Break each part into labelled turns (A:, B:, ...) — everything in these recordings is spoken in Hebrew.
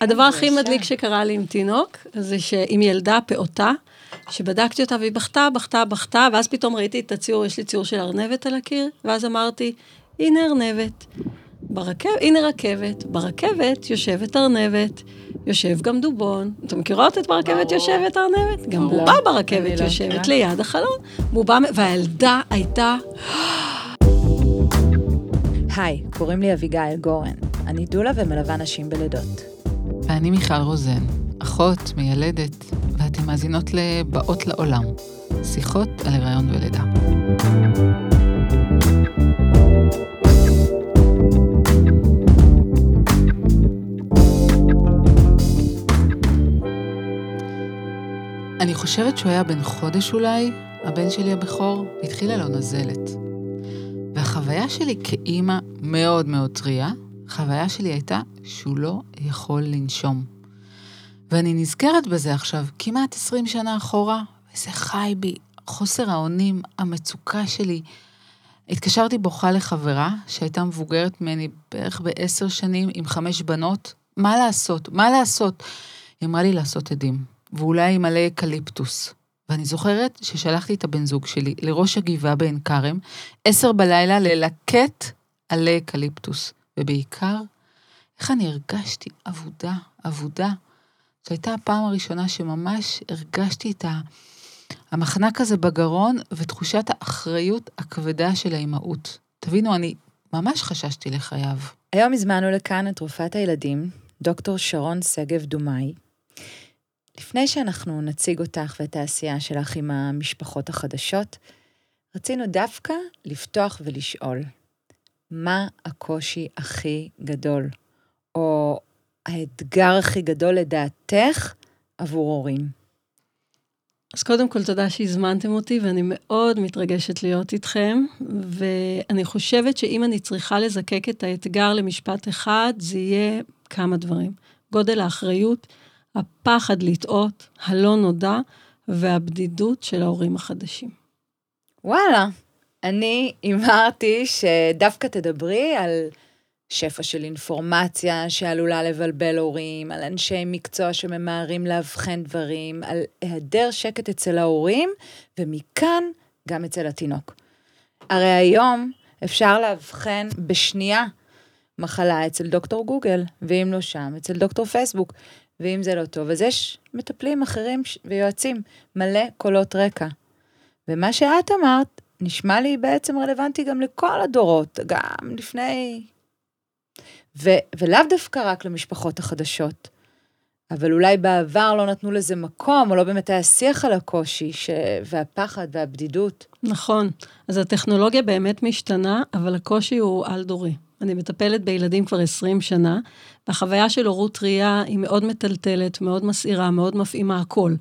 A: הדבר הכי מדליק שקרה לי עם תינוק, זה שעם ילדה פעוטה, שבדקתי אותה והיא בכתה, בכתה, בכתה, ואז פתאום ראיתי את הציור, יש לי ציור של ארנבת על הקיר, ואז אמרתי, הנה ארנבת. ברכבת, הנה רכבת, ברכבת יושבת ארנבת, יושב גם דובון. אתם מכירות את ברכבת יושבת ארנבת? גם בובה ברכבת יושבת ליד החלון. בובה, והילדה הייתה...
B: היי, קוראים לי אביגיל גורן. אני דולה ומלווה נשים בלידות.
C: ואני מיכל רוזן, אחות, מיילדת, ואתן מאזינות ל"באות לעולם", שיחות על הריון ולידה. אני חושבת שהוא היה בן חודש אולי, הבן שלי הבכור, והתחילה לו נזלת. והחוויה שלי כאימא מאוד מאוד טריה, החוויה שלי הייתה שהוא לא יכול לנשום. ואני נזכרת בזה עכשיו, כמעט 20 שנה אחורה, וזה חי בי, חוסר האונים, המצוקה שלי. התקשרתי בוכה לחברה שהייתה מבוגרת ממני בערך בעשר שנים עם חמש בנות, מה לעשות? מה לעשות? היא אמרה לי לעשות אדים, ואולי עם עלי אקליפטוס. ואני זוכרת ששלחתי את הבן זוג שלי לראש הגבעה בעין כרם, עשר בלילה ללקט עלי אקליפטוס. ובעיקר, איך אני הרגשתי אבודה, אבודה. זו הייתה הפעם הראשונה שממש הרגשתי את המחנק הזה בגרון ותחושת האחריות הכבדה של האימהות. תבינו, אני ממש חששתי לחייו.
B: היום הזמנו לכאן את רופאת הילדים, דוקטור שרון שגב דומאי. לפני שאנחנו נציג אותך ואת העשייה שלך עם המשפחות החדשות, רצינו דווקא לפתוח ולשאול, מה הקושי הכי גדול, או האתגר הכי גדול לדעתך עבור הורים?
A: אז קודם כל, תודה שהזמנתם אותי, ואני מאוד מתרגשת להיות איתכם, ואני חושבת שאם אני צריכה לזקק את האתגר למשפט אחד, זה יהיה כמה דברים. גודל האחריות, הפחד לטעות, הלא נודע, והבדידות של ההורים החדשים.
B: וואלה, אני הימרתי שדווקא תדברי על שפע של אינפורמציה שעלולה לבלבל הורים, על אנשי מקצוע שממהרים לאבחן דברים, על היעדר שקט אצל ההורים, ומכאן גם אצל התינוק. הרי היום אפשר לאבחן בשנייה מחלה אצל דוקטור גוגל, ואם לא שם, אצל דוקטור פייסבוק, ואם זה לא טוב, אז יש מטפלים אחרים ויועצים, מלא קולות רקע. ומה שאת אמרת, נשמע לי בעצם רלוונטי גם לכל הדורות, גם לפני... ו, ולאו דווקא רק למשפחות החדשות. אבל אולי בעבר לא נתנו לזה מקום, או לא באמת היה שיח על הקושי ש... והפחד והבדידות.
A: נכון. אז הטכנולוגיה באמת משתנה, אבל הקושי הוא על-דורי. אני מטפלת בילדים כבר 20 שנה, והחוויה של הורות טרייה היא מאוד מטלטלת, מאוד מסעירה, מאוד מפעימה הכל.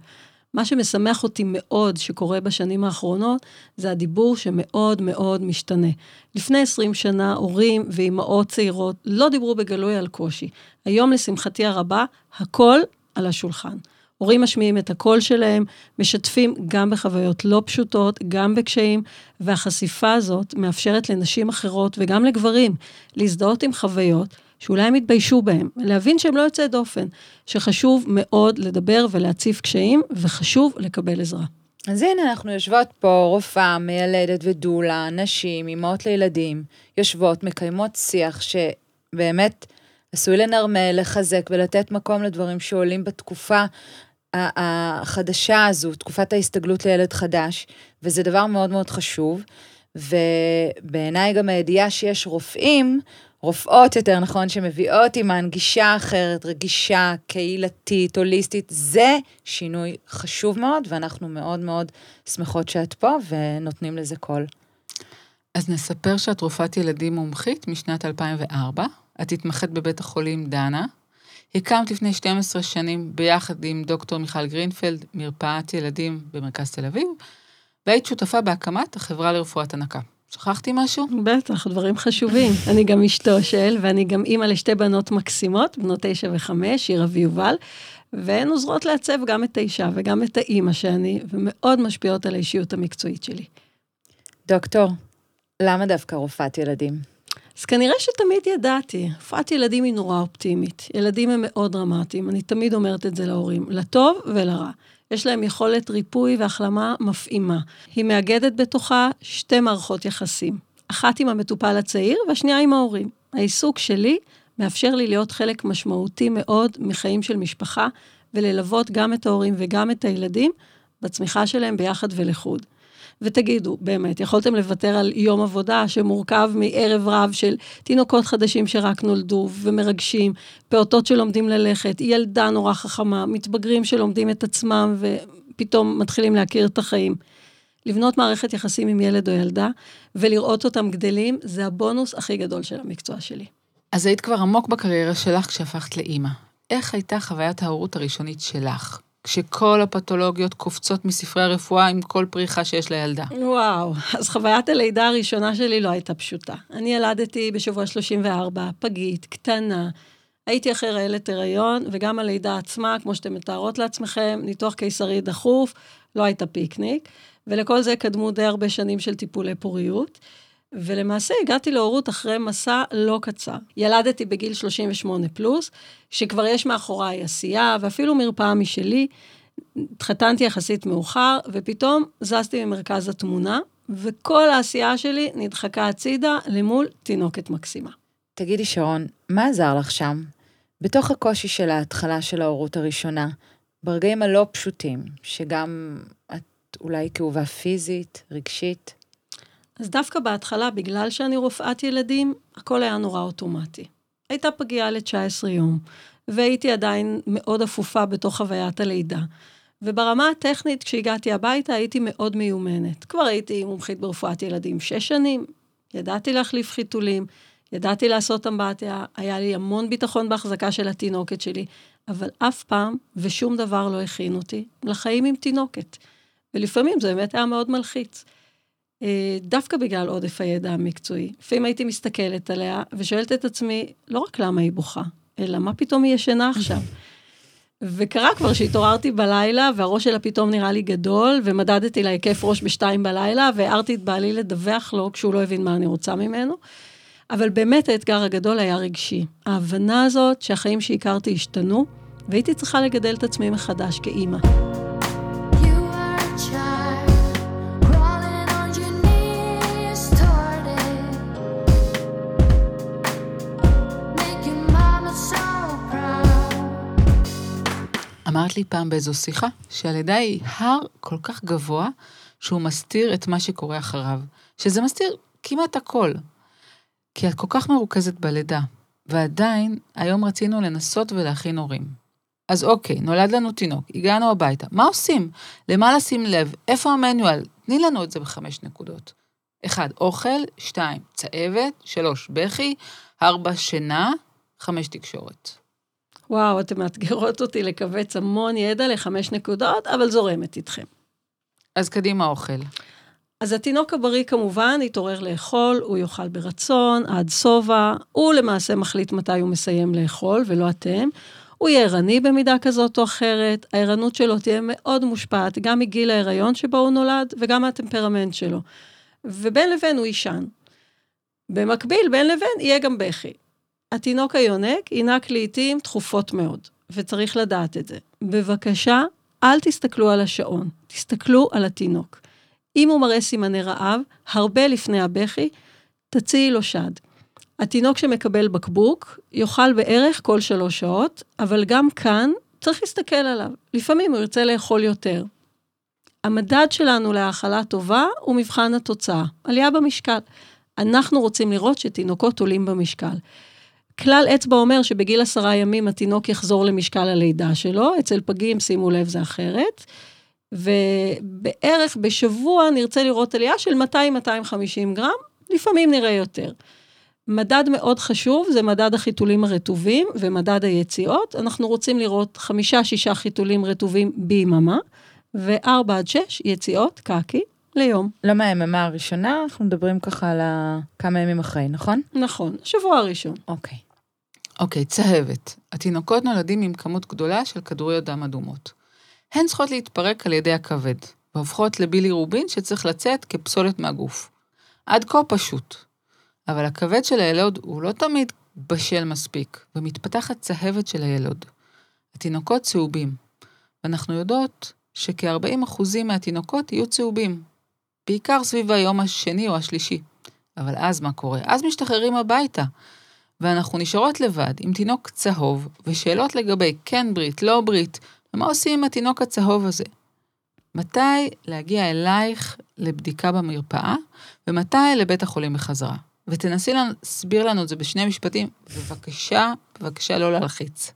A: מה שמשמח אותי מאוד שקורה בשנים האחרונות, זה הדיבור שמאוד מאוד משתנה. לפני 20 שנה, הורים ואימהות צעירות לא דיברו בגלוי על קושי. היום, לשמחתי הרבה, הכל על השולחן. הורים משמיעים את הקול שלהם, משתפים גם בחוויות לא פשוטות, גם בקשיים, והחשיפה הזאת מאפשרת לנשים אחרות וגם לגברים להזדהות עם חוויות שאולי הם יתביישו בהם, להבין שהם לא יוצאי דופן, שחשוב מאוד לדבר ולהציף קשיים, וחשוב לקבל עזרה.
B: אז הנה, אנחנו יושבות פה, רופאה, מיילדת ודולה, נשים, אימהות לילדים, יושבות, מקיימות שיח שבאמת עשוי לנרמל, לחזק ולתת מקום לדברים שעולים בתקופה החדשה הזו, תקופת ההסתגלות לילד חדש, וזה דבר מאוד מאוד חשוב. ובעיניי גם הידיעה שיש רופאים רופאות יותר נכון, שמביאות עימן גישה אחרת, רגישה, קהילתית, הוליסטית, זה שינוי חשוב מאוד, ואנחנו מאוד מאוד שמחות שאת פה ונותנים לזה קול.
C: אז נספר שאת רופאת ילדים מומחית משנת 2004. את התמחית בבית החולים דנה. הקמת לפני 12 שנים ביחד עם דוקטור מיכל גרינפלד, מרפאת ילדים במרכז תל אביב, והיית שותפה בהקמת החברה לרפואת הנקה. שכחתי משהו?
A: בטח, דברים חשובים. אני גם אשתו של, ואני גם אימא לשתי בנות מקסימות, בנות תשע וחמש, שירה ויובל, והן עוזרות לעצב גם את האישה וגם את האימא שאני, ומאוד משפיעות על האישיות המקצועית שלי.
B: דוקטור, למה דווקא רופאת ילדים?
A: אז כנראה שתמיד ידעתי. רפואת ילדים היא נורא אופטימית. ילדים הם מאוד דרמטיים, אני תמיד אומרת את זה להורים, לטוב ולרע. יש להם יכולת ריפוי והחלמה מפעימה. היא מאגדת בתוכה שתי מערכות יחסים. אחת עם המטופל הצעיר והשנייה עם ההורים. העיסוק שלי מאפשר לי להיות חלק משמעותי מאוד מחיים של משפחה, וללוות גם את ההורים וגם את הילדים בצמיחה שלהם ביחד ולחוד. ותגידו, באמת, יכולתם לוותר על יום עבודה שמורכב מערב רב של תינוקות חדשים שרק נולדו ומרגשים, פעוטות שלומדים ללכת, ילדה נורא חכמה, מתבגרים שלומדים את עצמם ופתאום מתחילים להכיר את החיים. לבנות מערכת יחסים עם ילד או ילדה ולראות אותם גדלים, זה הבונוס הכי גדול של המקצוע שלי.
C: אז היית כבר עמוק בקריירה שלך כשהפכת לאימא. איך הייתה חוויית ההורות הראשונית שלך? כשכל הפתולוגיות קופצות מספרי הרפואה עם כל פריחה שיש לילדה.
A: וואו, אז חוויית הלידה הראשונה שלי לא הייתה פשוטה. אני ילדתי בשבוע 34, פגית, קטנה. הייתי אחרי רעלת הריון, וגם הלידה עצמה, כמו שאתם מתארות לעצמכם, ניתוח קיסרי דחוף, לא הייתה פיקניק. ולכל זה קדמו די הרבה שנים של טיפולי פוריות. ולמעשה הגעתי להורות אחרי מסע לא קצר. ילדתי בגיל 38 פלוס, שכבר יש מאחוריי עשייה ואפילו מרפאה משלי. התחתנתי יחסית מאוחר, ופתאום זזתי ממרכז התמונה, וכל העשייה שלי נדחקה הצידה למול תינוקת מקסימה.
B: תגידי, שרון, מה עזר לך שם? בתוך הקושי של ההתחלה של ההורות הראשונה, ברגעים הלא פשוטים, שגם את אולי כאובה פיזית, רגשית,
A: אז דווקא בהתחלה, בגלל שאני רופאת ילדים, הכל היה נורא אוטומטי. הייתה פגיעה ל-19 יום, והייתי עדיין מאוד אפופה בתוך חוויית הלידה. וברמה הטכנית, כשהגעתי הביתה, הייתי מאוד מיומנת. כבר הייתי מומחית ברפואת ילדים שש שנים, ידעתי להחליף חיתולים, ידעתי לעשות אמבטיה, היה לי המון ביטחון בהחזקה של התינוקת שלי, אבל אף פעם ושום דבר לא הכין אותי לחיים עם תינוקת. ולפעמים זה באמת היה מאוד מלחיץ. אה, דווקא בגלל עודף הידע המקצועי. לפעמים הייתי מסתכלת עליה ושואלת את עצמי, לא רק למה היא בוכה, אלא מה פתאום היא ישנה עכשיו. וקרה כבר שהתעוררתי בלילה, והראש שלה פתאום נראה לי גדול, ומדדתי לה היקף ראש בשתיים בלילה, והערתי את בעלי לדווח לו כשהוא לא הבין מה אני רוצה ממנו. אבל באמת האתגר הגדול היה רגשי. ההבנה הזאת שהחיים שהכרתי השתנו, והייתי צריכה לגדל את עצמי מחדש כאימא.
C: אמרת לי פעם באיזו שיחה שהלידה היא הר כל כך גבוה שהוא מסתיר את מה שקורה אחריו, שזה מסתיר כמעט הכל. כי את כל כך מרוכזת בלידה, ועדיין היום רצינו לנסות ולהכין הורים. אז אוקיי, נולד לנו תינוק, הגענו הביתה, מה עושים? למה לשים לב? איפה המנואל? תני לנו את זה בחמש נקודות. אחד, אוכל, שתיים, צהבת, שלוש, בכי, ארבע, שינה, חמש, תקשורת.
A: וואו, אתן מאתגרות אותי לקבץ המון ידע לחמש נקודות, אבל זורמת איתכם.
C: אז קדימה אוכל.
A: אז התינוק הבריא כמובן יתעורר לאכול, הוא יאכל ברצון, עד שובע, הוא למעשה מחליט מתי הוא מסיים לאכול, ולא אתם. הוא יהיה ערני במידה כזאת או אחרת, הערנות שלו תהיה מאוד מושפעת גם מגיל ההיריון שבו הוא נולד וגם מהטמפרמנט שלו. ובין לבין הוא יישן. במקביל, בין לבין יהיה גם בכי. התינוק היונק ינק לעיתים תכופות מאוד, וצריך לדעת את זה. בבקשה, אל תסתכלו על השעון, תסתכלו על התינוק. אם הוא מראה סימני רעב, הרבה לפני הבכי, תציעי לו שד. התינוק שמקבל בקבוק יאכל בערך כל שלוש שעות, אבל גם כאן צריך להסתכל עליו. לפעמים הוא ירצה לאכול יותר. המדד שלנו להאכלה טובה הוא מבחן התוצאה, עלייה במשקל. אנחנו רוצים לראות שתינוקות עולים במשקל. כלל אצבע אומר שבגיל עשרה ימים התינוק יחזור למשקל הלידה שלו, אצל פגים, שימו לב, זה אחרת. ובערך בשבוע נרצה לראות עלייה של 200-250 גרם, לפעמים נראה יותר. מדד מאוד חשוב זה מדד החיתולים הרטובים ומדד היציאות. אנחנו רוצים לראות חמישה-שישה חיתולים רטובים ביממה, וארבע עד שש יציאות קקי ליום.
B: למה היממה הראשונה? אנחנו מדברים ככה על כמה ימים אחרי, נכון?
A: נכון, שבוע הראשון.
B: אוקיי.
C: אוקיי, צהבת. התינוקות נולדים עם כמות גדולה של כדוריות דם אדומות. הן צריכות להתפרק על ידי הכבד, והופכות לבילי רובין שצריך לצאת כפסולת מהגוף. עד כה פשוט. אבל הכבד של הילוד הוא לא תמיד בשל מספיק, ומתפתחת צהבת של הילוד. התינוקות צהובים, ואנחנו יודעות שכ-40% מהתינוקות יהיו צהובים, בעיקר סביב היום השני או השלישי. אבל אז מה קורה? אז משתחררים הביתה, ואנחנו נשארות לבד עם תינוק צהוב, ושאלות לגבי כן ברית, לא ברית, ומה עושים עם התינוק הצהוב הזה. מתי להגיע אלייך לבדיקה במרפאה, ומתי לבית החולים בחזרה. ותנסי להסביר לנו את זה בשני משפטים, בבקשה, בבקשה לא להלחיץ.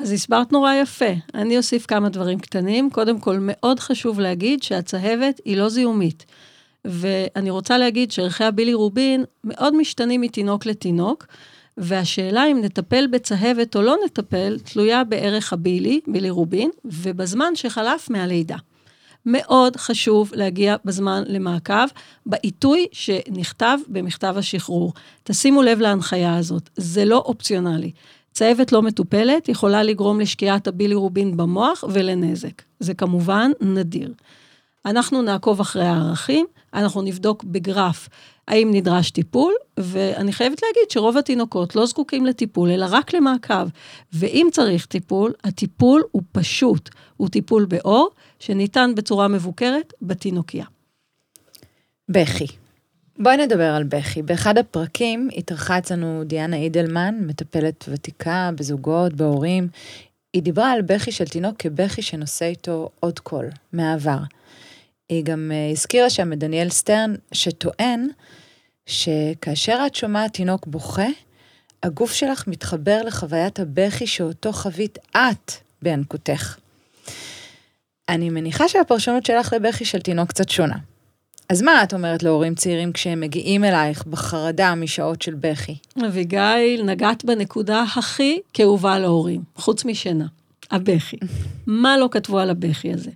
A: אז הסברת נורא יפה. אני אוסיף כמה דברים קטנים. קודם כל, מאוד חשוב להגיד שהצהבת היא לא זיהומית. ואני רוצה להגיד שערכי הבילירובין מאוד משתנים מתינוק לתינוק, והשאלה אם נטפל בצהבת או לא נטפל, תלויה בערך הבילי, בילירובין, ובזמן שחלף מהלידה. מאוד חשוב להגיע בזמן למעקב, בעיתוי שנכתב במכתב השחרור. תשימו לב להנחיה הזאת, זה לא אופציונלי. צהבת לא מטופלת יכולה לגרום לשקיעת הבילירובין במוח ולנזק. זה כמובן נדיר. אנחנו נעקוב אחרי הערכים, אנחנו נבדוק בגרף האם נדרש טיפול, ואני חייבת להגיד שרוב התינוקות לא זקוקים לטיפול, אלא רק למעקב. ואם צריך טיפול, הטיפול הוא פשוט, הוא טיפול באור, שניתן בצורה מבוקרת בתינוקיה.
B: בכי. בואי נדבר על בכי. באחד הפרקים התארחה אצלנו דיאנה אידלמן, מטפלת ותיקה בזוגות, בהורים. היא דיברה על בכי של תינוק כבכי שנושא איתו עוד קול, מהעבר. היא גם אה, הזכירה שם את דניאל סטרן, שטוען שכאשר את שומעת תינוק בוכה, הגוף שלך מתחבר לחוויית הבכי שאותו חווית את בינקותך. אני מניחה שהפרשנות שלך לבכי של תינוק קצת שונה. אז מה את אומרת להורים צעירים כשהם מגיעים אלייך בחרדה משעות של בכי?
A: אביגיל, נגעת בנקודה הכי כאובה להורים, חוץ משינה, הבכי. מה לא כתבו על הבכי הזה?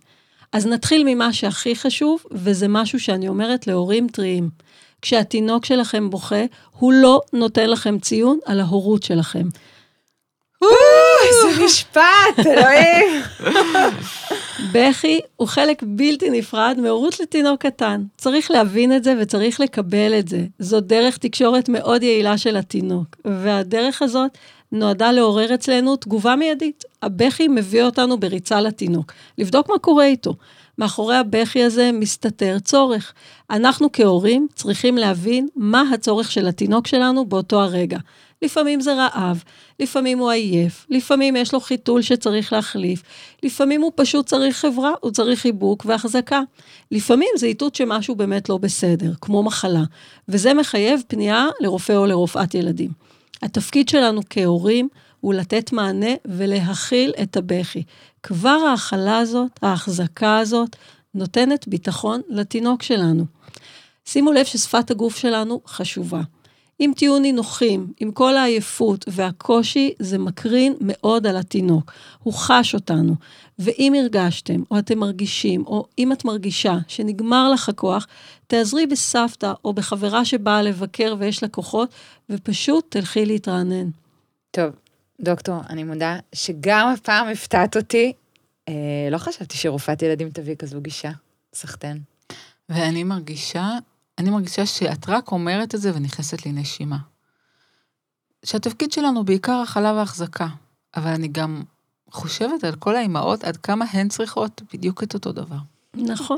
A: אז נתחיל ממה שהכי חשוב, וזה משהו שאני אומרת להורים טריים. כשהתינוק שלכם בוכה, הוא לא נותן לכם ציון על ההורות שלכם.
B: איזה משפט, אלוהים.
A: בכי הוא חלק בלתי נפרד מהורות לתינוק קטן. צריך להבין את זה וצריך לקבל את זה. זו דרך תקשורת מאוד יעילה של התינוק, והדרך הזאת נועדה לעורר אצלנו תגובה מיידית. הבכי מביא אותנו בריצה לתינוק, לבדוק מה קורה איתו. מאחורי הבכי הזה מסתתר צורך. אנחנו כהורים צריכים להבין מה הצורך של התינוק שלנו באותו הרגע. לפעמים זה רעב, לפעמים הוא עייף, לפעמים יש לו חיתול שצריך להחליף, לפעמים הוא פשוט צריך חברה, הוא צריך חיבוק והחזקה. לפעמים זה איתות שמשהו באמת לא בסדר, כמו מחלה, וזה מחייב פנייה לרופא או לרופאת ילדים. התפקיד שלנו כהורים הוא לתת מענה ולהכיל את הבכי. כבר ההכלה הזאת, ההחזקה הזאת, נותנת ביטחון לתינוק שלנו. שימו לב ששפת הגוף שלנו חשובה. אם תהיו נינוחים, עם כל העייפות והקושי, זה מקרין מאוד על התינוק. הוא חש אותנו. ואם הרגשתם, או אתם מרגישים, או אם את מרגישה שנגמר לך הכוח, תעזרי בסבתא או בחברה שבאה לבקר ויש לה כוחות, ופשוט תלכי להתרענן.
B: טוב, דוקטור, אני מודה שגם הפעם הפתעת אותי. אה, לא חשבתי שרופאת ילדים תביא כזו גישה. סחטיין.
C: ואני מרגישה אני מרגישה שאת רק אומרת את זה ונכנסת לי נשימה. שהתפקיד שלנו בעיקר הכלה והחזקה, אבל אני גם חושבת על כל האימהות, עד כמה הן צריכות בדיוק את אותו דבר.
A: נכון.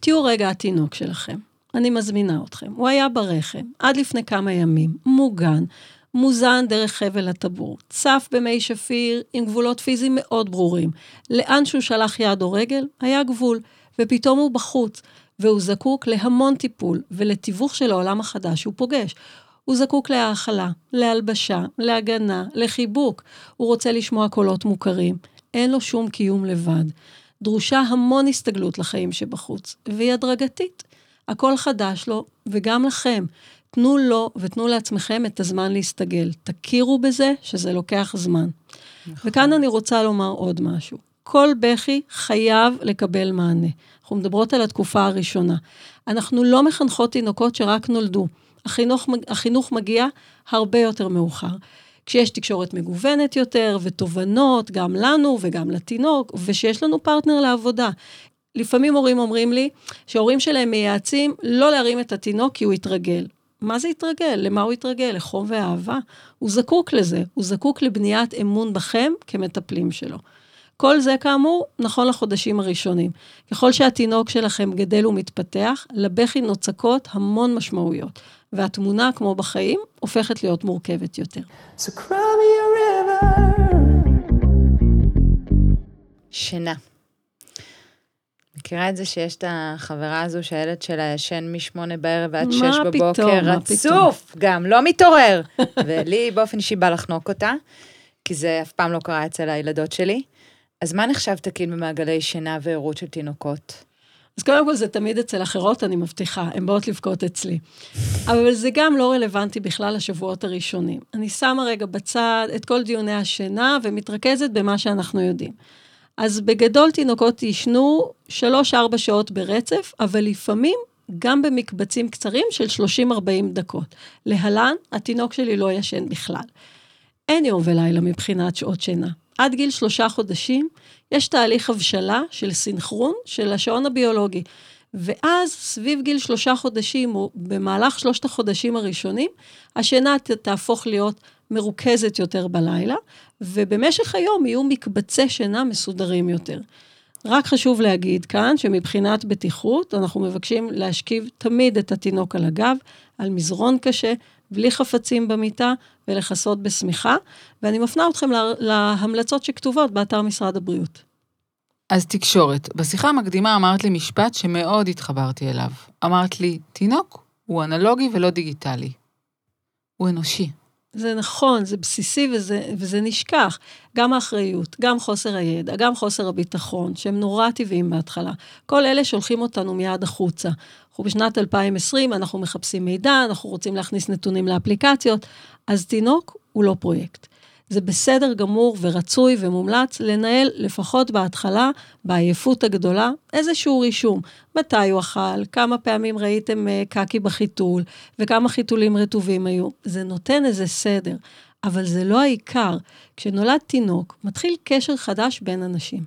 A: תהיו רגע התינוק שלכם. אני מזמינה אתכם. הוא היה ברחם עד לפני כמה ימים, מוגן, מוזן דרך חבל הטבור, צף במי שפיר עם גבולות פיזיים מאוד ברורים. לאן שהוא שלח יד או רגל, היה גבול, ופתאום הוא בחוץ. והוא זקוק להמון טיפול ולתיווך של העולם החדש שהוא פוגש. הוא זקוק להאכלה, להלבשה, להגנה, לחיבוק. הוא רוצה לשמוע קולות מוכרים. אין לו שום קיום לבד. דרושה המון הסתגלות לחיים שבחוץ, והיא הדרגתית. הכל חדש לו, וגם לכם. תנו לו ותנו לעצמכם את הזמן להסתגל. תכירו בזה שזה לוקח זמן. נכון. וכאן אני רוצה לומר עוד משהו. כל בכי חייב לקבל מענה. אנחנו מדברות על התקופה הראשונה. אנחנו לא מחנכות תינוקות שרק נולדו. החינוך, החינוך מגיע הרבה יותר מאוחר. כשיש תקשורת מגוונת יותר ותובנות, גם לנו וגם לתינוק, ושיש לנו פרטנר לעבודה. לפעמים הורים אומרים לי שההורים שלהם מייעצים לא להרים את התינוק כי הוא יתרגל. מה זה יתרגל? למה הוא יתרגל? לחום ואהבה? הוא זקוק לזה, הוא זקוק לבניית אמון בכם כמטפלים שלו. כל זה, כאמור, נכון לחודשים הראשונים. ככל שהתינוק שלכם גדל ומתפתח, לבכי נוצקות המון משמעויות, והתמונה, כמו בחיים, הופכת להיות מורכבת יותר. So
B: שינה. מכירה את זה שיש את החברה הזו שהילד שלה ישן משמונה בערב ועד שש בבוקר,
A: פתאום,
B: רצוף, גם לא מתעורר. ולי באופן אישי בא לחנוק אותה, כי זה אף פעם לא קרה אצל הילדות שלי. אז מה נחשב תקין במעגלי שינה וערות של תינוקות?
A: אז קודם כל זה תמיד אצל אחרות, אני מבטיחה, הן באות לבכות אצלי. אבל זה גם לא רלוונטי בכלל לשבועות הראשונים. אני שמה רגע בצד את כל דיוני השינה ומתרכזת במה שאנחנו יודעים. אז בגדול תינוקות יישנו 3-4 שעות ברצף, אבל לפעמים גם במקבצים קצרים של 30-40 דקות. להלן, התינוק שלי לא ישן בכלל. אין יום ולילה מבחינת שעות שינה. עד גיל שלושה חודשים יש תהליך הבשלה של סינכרון של השעון הביולוגי. ואז סביב גיל שלושה חודשים, או במהלך שלושת החודשים הראשונים, השינה תהפוך להיות מרוכזת יותר בלילה, ובמשך היום יהיו מקבצי שינה מסודרים יותר. רק חשוב להגיד כאן שמבחינת בטיחות, אנחנו מבקשים להשכיב תמיד את התינוק על הגב, על מזרון קשה, בלי חפצים במיטה ולכסות בשמיכה, ואני מפנה אתכם להמלצות שכתובות באתר משרד הבריאות.
C: אז תקשורת. בשיחה המקדימה אמרת לי משפט שמאוד התחברתי אליו. אמרת לי, תינוק הוא אנלוגי ולא דיגיטלי. הוא אנושי.
A: זה נכון, זה בסיסי וזה, וזה נשכח. גם האחריות, גם חוסר הידע, גם חוסר הביטחון, שהם נורא טבעיים בהתחלה. כל אלה שולחים אותנו מיד החוצה. אנחנו בשנת 2020, אנחנו מחפשים מידע, אנחנו רוצים להכניס נתונים לאפליקציות, אז תינוק הוא לא פרויקט. זה בסדר גמור ורצוי ומומלץ לנהל לפחות בהתחלה, בעייפות הגדולה, איזשהו רישום. מתי הוא אכל, כמה פעמים ראיתם אה, קקי בחיתול, וכמה חיתולים רטובים היו. זה נותן איזה סדר, אבל זה לא העיקר. כשנולד תינוק, מתחיל קשר חדש בין אנשים.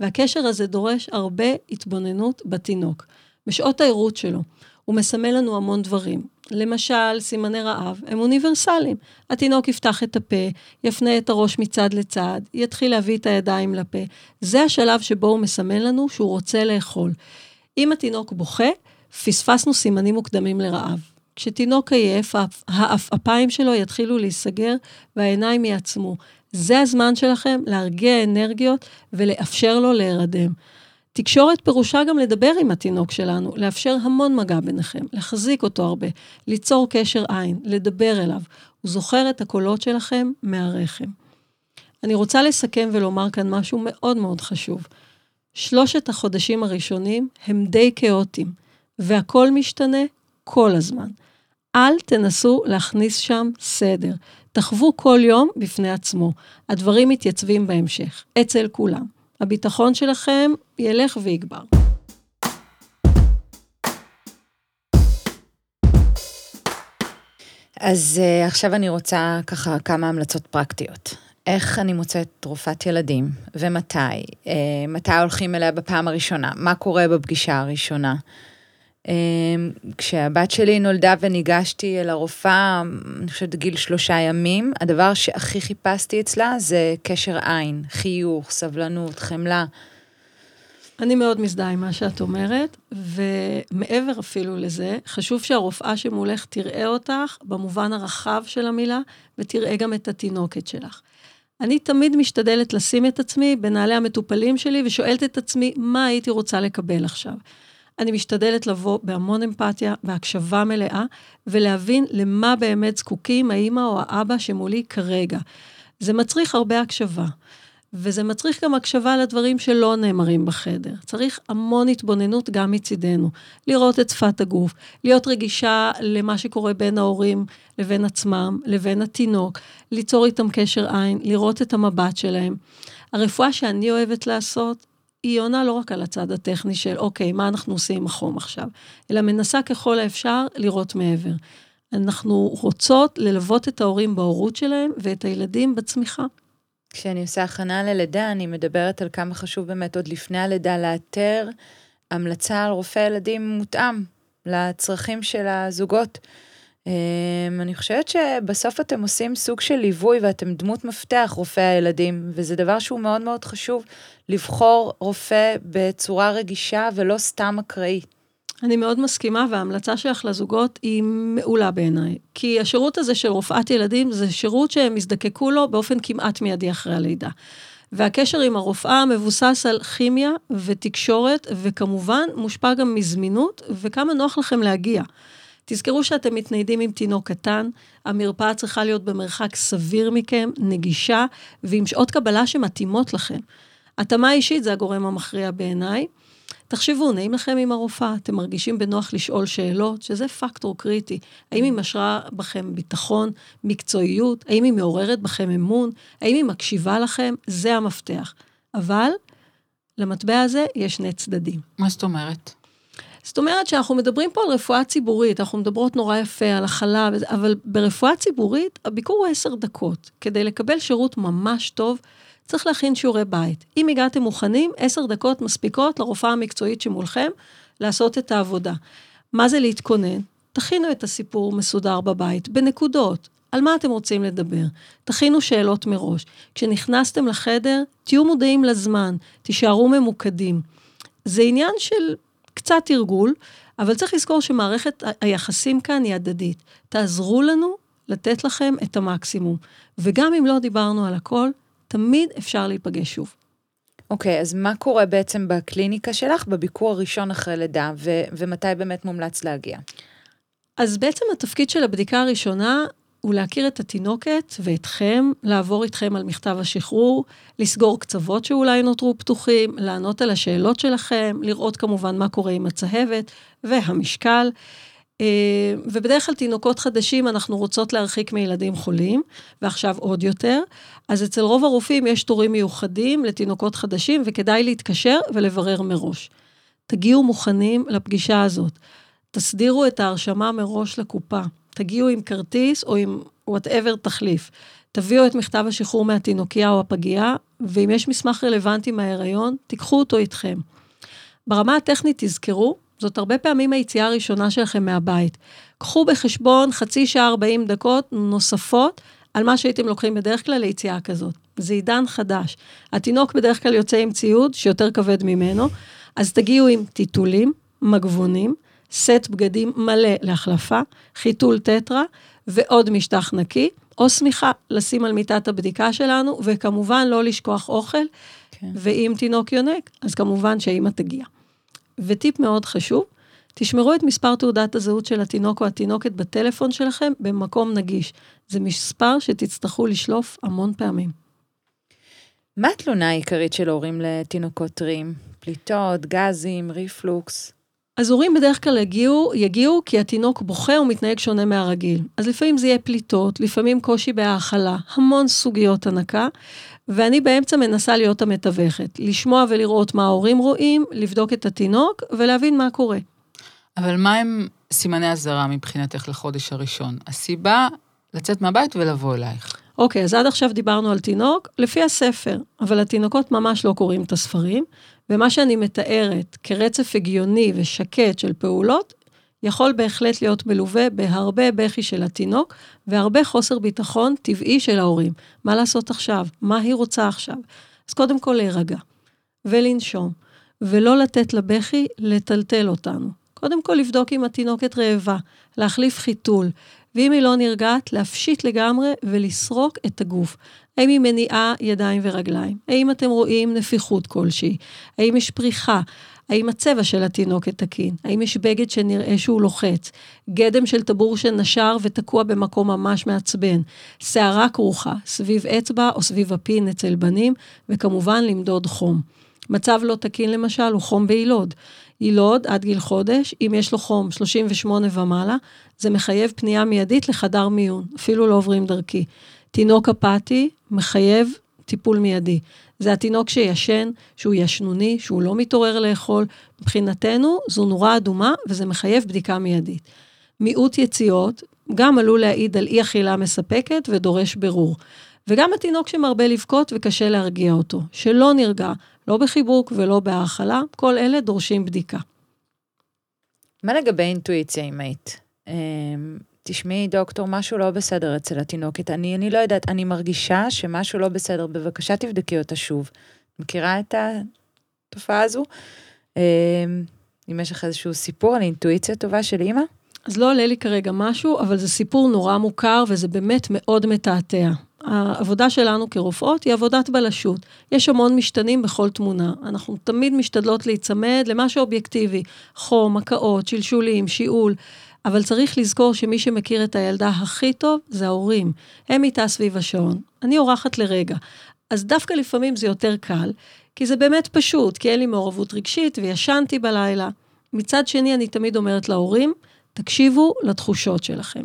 A: והקשר הזה דורש הרבה התבוננות בתינוק, בשעות הערות שלו. הוא מסמל לנו המון דברים. למשל, סימני רעב הם אוניברסליים. התינוק יפתח את הפה, יפנה את הראש מצד לצד, יתחיל להביא את הידיים לפה. זה השלב שבו הוא מסמן לנו שהוא רוצה לאכול. אם התינוק בוכה, פספסנו סימנים מוקדמים לרעב. כשתינוק עייף, האפיים שלו יתחילו להיסגר והעיניים יעצמו. זה הזמן שלכם להרגיע אנרגיות ולאפשר לו להירדם. תקשורת פירושה גם לדבר עם התינוק שלנו, לאפשר המון מגע ביניכם, להחזיק אותו הרבה, ליצור קשר עין, לדבר אליו. הוא זוכר את הקולות שלכם מהרחם. אני רוצה לסכם ולומר כאן משהו מאוד מאוד חשוב. שלושת החודשים הראשונים הם די כאוטיים, והכל משתנה כל הזמן. אל תנסו להכניס שם סדר. תחוו כל יום בפני עצמו. הדברים מתייצבים בהמשך, אצל כולם. הביטחון שלכם ילך ויגבר.
B: אז uh, עכשיו אני רוצה ככה כמה המלצות פרקטיות. איך אני מוצאת תרופת ילדים, ומתי, uh, מתי הולכים אליה בפעם הראשונה, מה קורה בפגישה הראשונה. אמ, כשהבת שלי נולדה וניגשתי אל הרופאה, אני חושבת גיל שלושה ימים, הדבר שהכי חיפשתי אצלה זה קשר עין, חיוך, סבלנות, חמלה.
A: אני מאוד מזדהה עם מה שאת אומרת, ומעבר אפילו לזה, חשוב שהרופאה שמולך תראה אותך במובן הרחב של המילה, ותראה גם את התינוקת שלך. אני תמיד משתדלת לשים את עצמי בנעלי המטופלים שלי, ושואלת את עצמי, מה הייתי רוצה לקבל עכשיו? אני משתדלת לבוא בהמון אמפתיה והקשבה מלאה, ולהבין למה באמת זקוקים האימא או האבא שמולי כרגע. זה מצריך הרבה הקשבה. וזה מצריך גם הקשבה לדברים שלא נאמרים בחדר. צריך המון התבוננות גם מצידנו. לראות את שפת הגוף, להיות רגישה למה שקורה בין ההורים לבין עצמם, לבין התינוק, ליצור איתם קשר עין, לראות את המבט שלהם. הרפואה שאני אוהבת לעשות היא עונה לא רק על הצד הטכני של, אוקיי, מה אנחנו עושים עם החום עכשיו, אלא מנסה ככל האפשר לראות מעבר. אנחנו רוצות ללוות את ההורים בהורות שלהם ואת הילדים בצמיחה.
B: כשאני עושה הכנה ללידה, אני מדברת על כמה חשוב באמת עוד לפני הלידה לאתר המלצה על רופא ילדים מותאם לצרכים של הזוגות. אמ, אני חושבת שבסוף אתם עושים סוג של ליווי ואתם דמות מפתח, רופא הילדים, וזה דבר שהוא מאוד מאוד חשוב, לבחור רופא בצורה רגישה ולא סתם אקראי.
A: אני מאוד מסכימה, וההמלצה שלך לזוגות היא מעולה בעיניי. כי השירות הזה של רופאת ילדים זה שירות שהם יזדקקו לו באופן כמעט מיידי אחרי הלידה. והקשר עם הרופאה מבוסס על כימיה ותקשורת, וכמובן מושפע גם מזמינות וכמה נוח לכם להגיע. תזכרו שאתם מתניידים עם תינוק קטן, המרפאה צריכה להיות במרחק סביר מכם, נגישה, ועם שעות קבלה שמתאימות לכם. התאמה אישית זה הגורם המכריע בעיניי. תחשבו, נעים לכם עם הרופאה, אתם מרגישים בנוח לשאול שאלות, שזה פקטור קריטי. האם היא משרה בכם ביטחון, מקצועיות? האם היא מעוררת בכם אמון? האם היא מקשיבה לכם? זה המפתח. אבל למטבע הזה יש שני צדדים.
C: מה זאת אומרת?
A: זאת אומרת שאנחנו מדברים פה על רפואה ציבורית, אנחנו מדברות נורא יפה על הכלה, אבל ברפואה ציבורית הביקור הוא עשר דקות. כדי לקבל שירות ממש טוב, צריך להכין שיעורי בית. אם הגעתם מוכנים, עשר דקות מספיקות לרופאה המקצועית שמולכם לעשות את העבודה. מה זה להתכונן? תכינו את הסיפור מסודר בבית, בנקודות. על מה אתם רוצים לדבר? תכינו שאלות מראש. כשנכנסתם לחדר, תהיו מודעים לזמן, תישארו ממוקדים. זה עניין של קצת תרגול, אבל צריך לזכור שמערכת היחסים כאן היא הדדית. תעזרו לנו לתת לכם את המקסימום. וגם אם לא דיברנו על הכל, תמיד אפשר להיפגש שוב.
B: אוקיי, okay, אז מה קורה בעצם בקליניקה שלך בביקור הראשון אחרי לידה, ו- ומתי באמת מומלץ להגיע?
A: אז בעצם התפקיד של הבדיקה הראשונה הוא להכיר את התינוקת ואתכם, לעבור איתכם על מכתב השחרור, לסגור קצוות שאולי נותרו פתוחים, לענות על השאלות שלכם, לראות כמובן מה קורה עם הצהבת והמשקל. אה, ובדרך כלל תינוקות חדשים אנחנו רוצות להרחיק מילדים חולים, ועכשיו עוד יותר. אז אצל רוב הרופאים יש תורים מיוחדים לתינוקות חדשים, וכדאי להתקשר ולברר מראש. תגיעו מוכנים לפגישה הזאת. תסדירו את ההרשמה מראש לקופה. תגיעו עם כרטיס או עם וואטאבר תחליף. תביאו את מכתב השחרור מהתינוקייה או הפגייה, ואם יש מסמך רלוונטי מההיריון, תיקחו אותו איתכם. ברמה הטכנית תזכרו זאת הרבה פעמים היציאה הראשונה שלכם מהבית. קחו בחשבון חצי שעה 40 דקות נוספות על מה שהייתם לוקחים בדרך כלל ליציאה כזאת. זה עידן חדש. התינוק בדרך כלל יוצא עם ציוד שיותר כבד ממנו, אז תגיעו עם טיטולים, מגבונים, סט בגדים מלא להחלפה, חיתול טטרה ועוד משטח נקי, או שמיכה לשים על מיטת הבדיקה שלנו, וכמובן לא לשכוח אוכל, כן. ואם תינוק יונק, אז כמובן שאימא תגיע. וטיפ מאוד חשוב, תשמרו את מספר תעודת הזהות של התינוק או התינוקת בטלפון שלכם במקום נגיש. זה מספר שתצטרכו לשלוף המון פעמים.
B: מה התלונה העיקרית של הורים לתינוקות טריים? פליטות, גזים, ריפלוקס?
A: אז הורים בדרך כלל יגיעו, יגיעו כי התינוק בוכה ומתנהג שונה מהרגיל. אז לפעמים זה יהיה פליטות, לפעמים קושי בהאכלה, המון סוגיות הנקה, ואני באמצע מנסה להיות המתווכת, לשמוע ולראות מה ההורים רואים, לבדוק את התינוק ולהבין מה קורה.
C: אבל מה הם סימני אזהרה מבחינתך לחודש הראשון? הסיבה לצאת מהבית ולבוא אלייך.
A: אוקיי, אז עד עכשיו דיברנו על תינוק לפי הספר, אבל התינוקות ממש לא קוראים את הספרים, ומה שאני מתארת כרצף הגיוני ושקט של פעולות, יכול בהחלט להיות מלווה בהרבה בכי של התינוק והרבה חוסר ביטחון טבעי של ההורים. מה לעשות עכשיו? מה היא רוצה עכשיו? אז קודם כל להירגע ולנשום, ולא לתת לבכי לטלטל אותנו. קודם כל לבדוק אם התינוקת רעבה, להחליף חיתול, ואם היא לא נרגעת, להפשיט לגמרי ולסרוק את הגוף. האם היא מניעה ידיים ורגליים? האם אתם רואים נפיחות כלשהי? האם יש פריחה? האם הצבע של התינוקת תקין? האם יש בגד שנראה שהוא לוחץ? גדם של טבור שנשר ותקוע במקום ממש מעצבן? שערה כרוכה, סביב אצבע או סביב הפין אצל בנים, וכמובן למדוד חום. מצב לא תקין למשל הוא חום בילוד. יילוד עד גיל חודש, אם יש לו חום 38 ומעלה, זה מחייב פנייה מיידית לחדר מיון, אפילו לא עוברים דרכי. תינוק אפאתי מחייב טיפול מיידי. זה התינוק שישן, שהוא ישנוני, שהוא לא מתעורר לאכול. מבחינתנו זו נורה אדומה וזה מחייב בדיקה מיידית. מיעוט יציאות גם עלול להעיד על אי אכילה מספקת ודורש בירור. וגם התינוק שמרבה לבכות וקשה להרגיע אותו, שלא נרגע, לא בחיבוק ולא בהאכלה, כל אלה דורשים בדיקה.
B: מה לגבי אינטואיציה אמהית? אמ, תשמעי, דוקטור, משהו לא בסדר אצל התינוקת. אני, אני לא יודעת, אני מרגישה שמשהו לא בסדר, בבקשה תבדקי אותה שוב. מכירה את התופעה הזו? אמ, אם יש לך איזשהו סיפור על אינטואיציה טובה של אימא?
A: אז לא עולה לי כרגע משהו, אבל זה סיפור נורא מוכר וזה באמת מאוד מתעתע. העבודה שלנו כרופאות היא עבודת בלשות. יש המון משתנים בכל תמונה. אנחנו תמיד משתדלות להיצמד למשהו אובייקטיבי. חום, הקאות, שלשולים, שיעול. אבל צריך לזכור שמי שמכיר את הילדה הכי טוב זה ההורים. הם איתה סביב השעון. אני אורחת לרגע. אז דווקא לפעמים זה יותר קל, כי זה באמת פשוט, כי אין לי מעורבות רגשית וישנתי בלילה. מצד שני, אני תמיד אומרת להורים, תקשיבו לתחושות שלכם.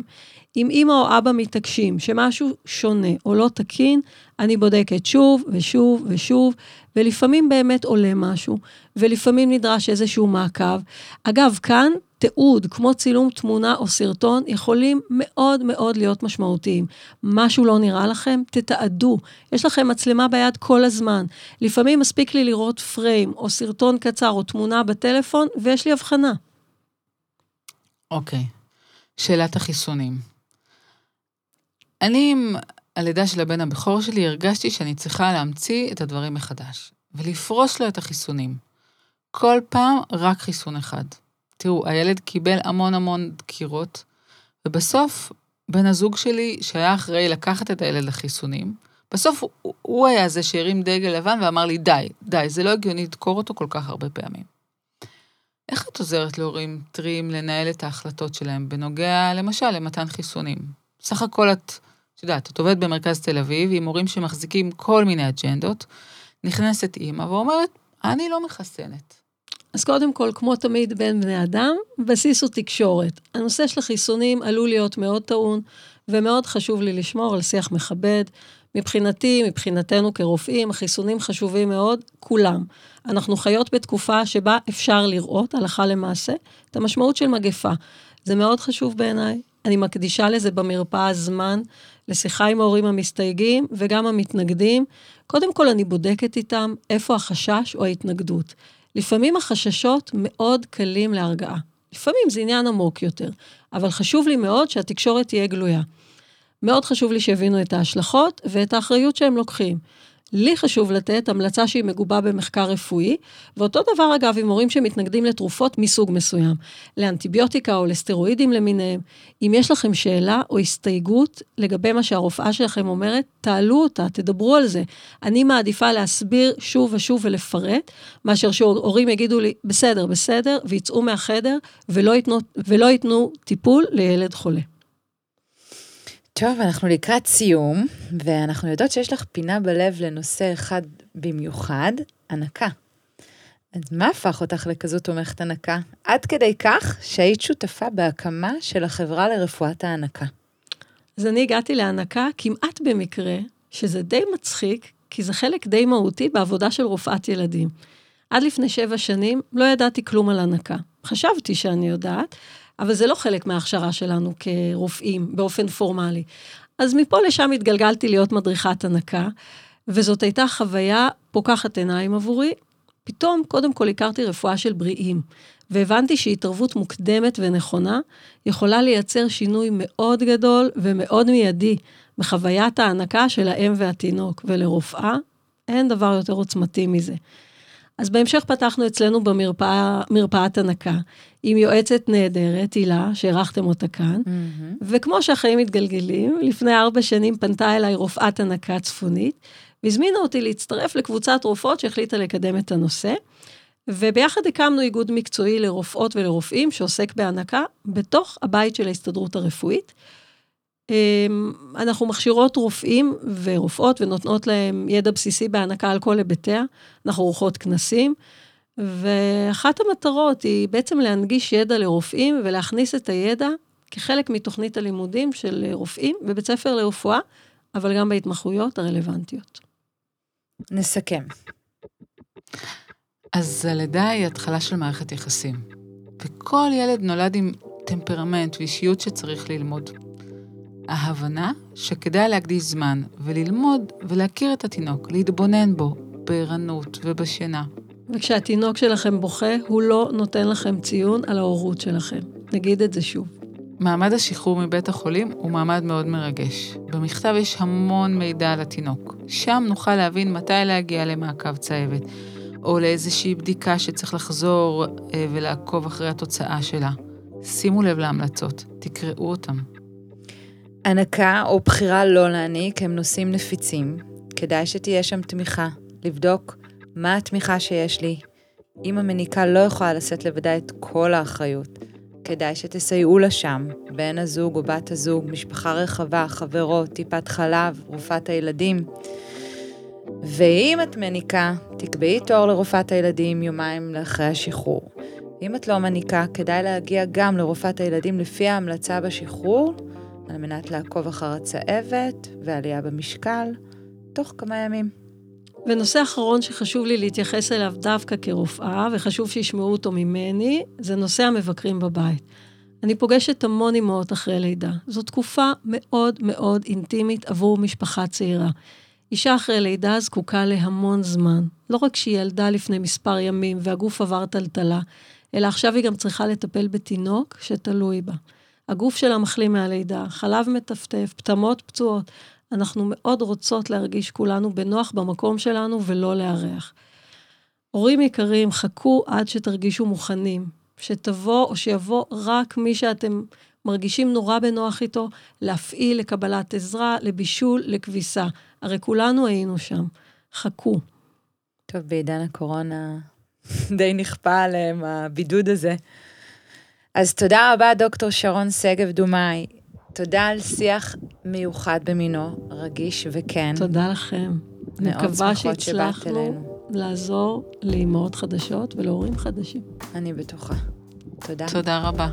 A: אם אימא או אבא מתעקשים שמשהו שונה או לא תקין, אני בודקת שוב ושוב ושוב, ולפעמים באמת עולה משהו, ולפעמים נדרש איזשהו מעקב. אגב, כאן תיעוד, כמו צילום תמונה או סרטון, יכולים מאוד מאוד להיות משמעותיים. משהו לא נראה לכם? תתעדו. יש לכם מצלמה ביד כל הזמן. לפעמים מספיק לי לראות פריים, או סרטון קצר, או תמונה בטלפון, ויש לי הבחנה.
C: אוקיי. שאלת החיסונים. אני עם הלידה של הבן הבכור שלי הרגשתי שאני צריכה להמציא את הדברים מחדש, ולפרוס לו את החיסונים. כל פעם רק חיסון אחד. תראו, הילד קיבל המון המון דקירות, ובסוף בן הזוג שלי, שהיה אחראי לקחת את הילד לחיסונים, בסוף הוא, הוא היה זה שהרים דגל לבן ואמר לי, די, די, זה לא הגיוני לדקור אותו כל כך הרבה פעמים. איך את עוזרת להורים טריים לנהל את ההחלטות שלהם בנוגע, למשל, למתן חיסונים? סך הכל את, את יודעת, את עובדת במרכז תל אביב עם הורים שמחזיקים כל מיני אג'נדות, נכנסת אימא ואומרת, אני לא מחסנת.
A: אז קודם כל, כמו תמיד בין בני אדם, בסיס הוא תקשורת. הנושא של החיסונים עלול להיות מאוד טעון, ומאוד חשוב לי לשמור על שיח מכבד. מבחינתי, מבחינתנו כרופאים, החיסונים חשובים מאוד, כולם. אנחנו חיות בתקופה שבה אפשר לראות, הלכה למעשה, את המשמעות של מגפה. זה מאוד חשוב בעיניי. אני מקדישה לזה במרפאה זמן, לשיחה עם ההורים המסתייגים וגם המתנגדים. קודם כל, אני בודקת איתם איפה החשש או ההתנגדות. לפעמים החששות מאוד קלים להרגעה. לפעמים זה עניין עמוק יותר, אבל חשוב לי מאוד שהתקשורת תהיה גלויה. מאוד חשוב לי שיבינו את ההשלכות ואת האחריות שהם לוקחים. לי חשוב לתת המלצה שהיא מגובה במחקר רפואי, ואותו דבר אגב עם הורים שמתנגדים לתרופות מסוג מסוים, לאנטיביוטיקה או לסטרואידים למיניהם. אם יש לכם שאלה או הסתייגות לגבי מה שהרופאה שלכם אומרת, תעלו אותה, תדברו על זה. אני מעדיפה להסביר שוב ושוב ולפרט, מאשר שהורים יגידו לי, בסדר, בסדר, ויצאו מהחדר ולא ייתנו, ולא ייתנו טיפול לילד חולה.
B: טוב, אנחנו לקראת סיום, ואנחנו יודעות שיש לך פינה בלב לנושא אחד במיוחד, הנקה. אז מה הפך אותך לכזו תומכת הנקה? עד כדי כך שהיית שותפה בהקמה של החברה לרפואת ההנקה.
A: אז אני הגעתי להנקה כמעט במקרה, שזה די מצחיק, כי זה חלק די מהותי בעבודה של רופאת ילדים. עד לפני שבע שנים לא ידעתי כלום על הנקה. חשבתי שאני יודעת, אבל זה לא חלק מההכשרה שלנו כרופאים באופן פורמלי. אז מפה לשם התגלגלתי להיות מדריכת הנקה, וזאת הייתה חוויה פוקחת עיניים עבורי. פתאום, קודם כל הכרתי רפואה של בריאים, והבנתי שהתערבות מוקדמת ונכונה יכולה לייצר שינוי מאוד גדול ומאוד מיידי בחוויית ההנקה של האם והתינוק, ולרופאה אין דבר יותר עוצמתי מזה. אז בהמשך פתחנו אצלנו במרפאה, מרפאת הנקה, עם יועצת נהדרת, הילה, שהערכתם אותה כאן, mm-hmm. וכמו שהחיים מתגלגלים, לפני ארבע שנים פנתה אליי רופאת הנקה צפונית, והזמינה אותי להצטרף לקבוצת רופאות שהחליטה לקדם את הנושא, וביחד הקמנו איגוד מקצועי לרופאות ולרופאים שעוסק בהנקה בתוך הבית של ההסתדרות הרפואית. אמ, אנחנו מכשירות רופאים ורופאות ונותנות להם ידע בסיסי בהנקה על כל היבטיה. אנחנו עורכות כנסים, ואחת המטרות היא בעצם להנגיש ידע לרופאים ולהכניס את הידע כחלק מתוכנית הלימודים של רופאים בבית ספר לרפואה, אבל גם בהתמחויות הרלוונטיות.
B: נסכם.
C: אז הלידה היא התחלה של מערכת יחסים, וכל ילד נולד עם טמפרמנט ואישיות שצריך ללמוד. ההבנה שכדאי להקדיש זמן וללמוד ולהכיר את התינוק, להתבונן בו בערנות ובשינה.
A: וכשהתינוק שלכם בוכה, הוא לא נותן לכם ציון על ההורות שלכם. נגיד את זה שוב.
C: מעמד השחרור מבית החולים הוא מעמד מאוד מרגש. במכתב יש המון מידע על התינוק. שם נוכל להבין מתי להגיע למעקב צהבת, או לאיזושהי בדיקה שצריך לחזור אה, ולעקוב אחרי התוצאה שלה. שימו לב להמלצות, תקראו אותם.
B: הנקה או בחירה לא להעניק הם נושאים נפיצים. כדאי שתהיה שם תמיכה, לבדוק מה התמיכה שיש לי. אם המניקה לא יכולה לשאת לבדה את כל האחריות, כדאי שתסייעו לה שם, בן הזוג או בת הזוג, משפחה רחבה, חברות, טיפת חלב, רופאת הילדים. ואם את מניקה, תקבעי תור לרופאת הילדים יומיים לאחרי השחרור. אם את לא מניקה, כדאי להגיע גם לרופאת הילדים לפי ההמלצה בשחרור, על מנת לעקוב אחר הצהבת ועלייה במשקל, תוך כמה ימים.
A: ונושא אחרון שחשוב לי להתייחס אליו דווקא כרופאה, וחשוב שישמעו אותו ממני, זה נושא המבקרים בבית. אני פוגשת המון אמהות אחרי לידה. זו תקופה מאוד מאוד אינטימית עבור משפחה צעירה. אישה אחרי לידה זקוקה להמון זמן. לא רק שהיא ילדה לפני מספר ימים והגוף עבר טלטלה, אלא עכשיו היא גם צריכה לטפל בתינוק שתלוי בה. הגוף שלה מחלים מהלידה, חלב מטפטף, פטמות פצועות. אנחנו מאוד רוצות להרגיש כולנו בנוח במקום שלנו ולא לארח. הורים יקרים, חכו עד שתרגישו מוכנים. שתבוא או שיבוא רק מי שאתם מרגישים נורא בנוח איתו, להפעיל לקבלת עזרה, לבישול, לכביסה. הרי כולנו היינו שם. חכו.
B: טוב, בעידן הקורונה די נכפה עליהם הבידוד הזה. אז תודה רבה, דוקטור שרון שגב דומאי. תודה על שיח מיוחד במינו, רגיש וכן.
A: תודה לכם. אני מקווה שהצלחנו לעזור לאימהות חדשות ולהורים חדשים.
B: אני בטוחה. תודה.
C: תודה רבה.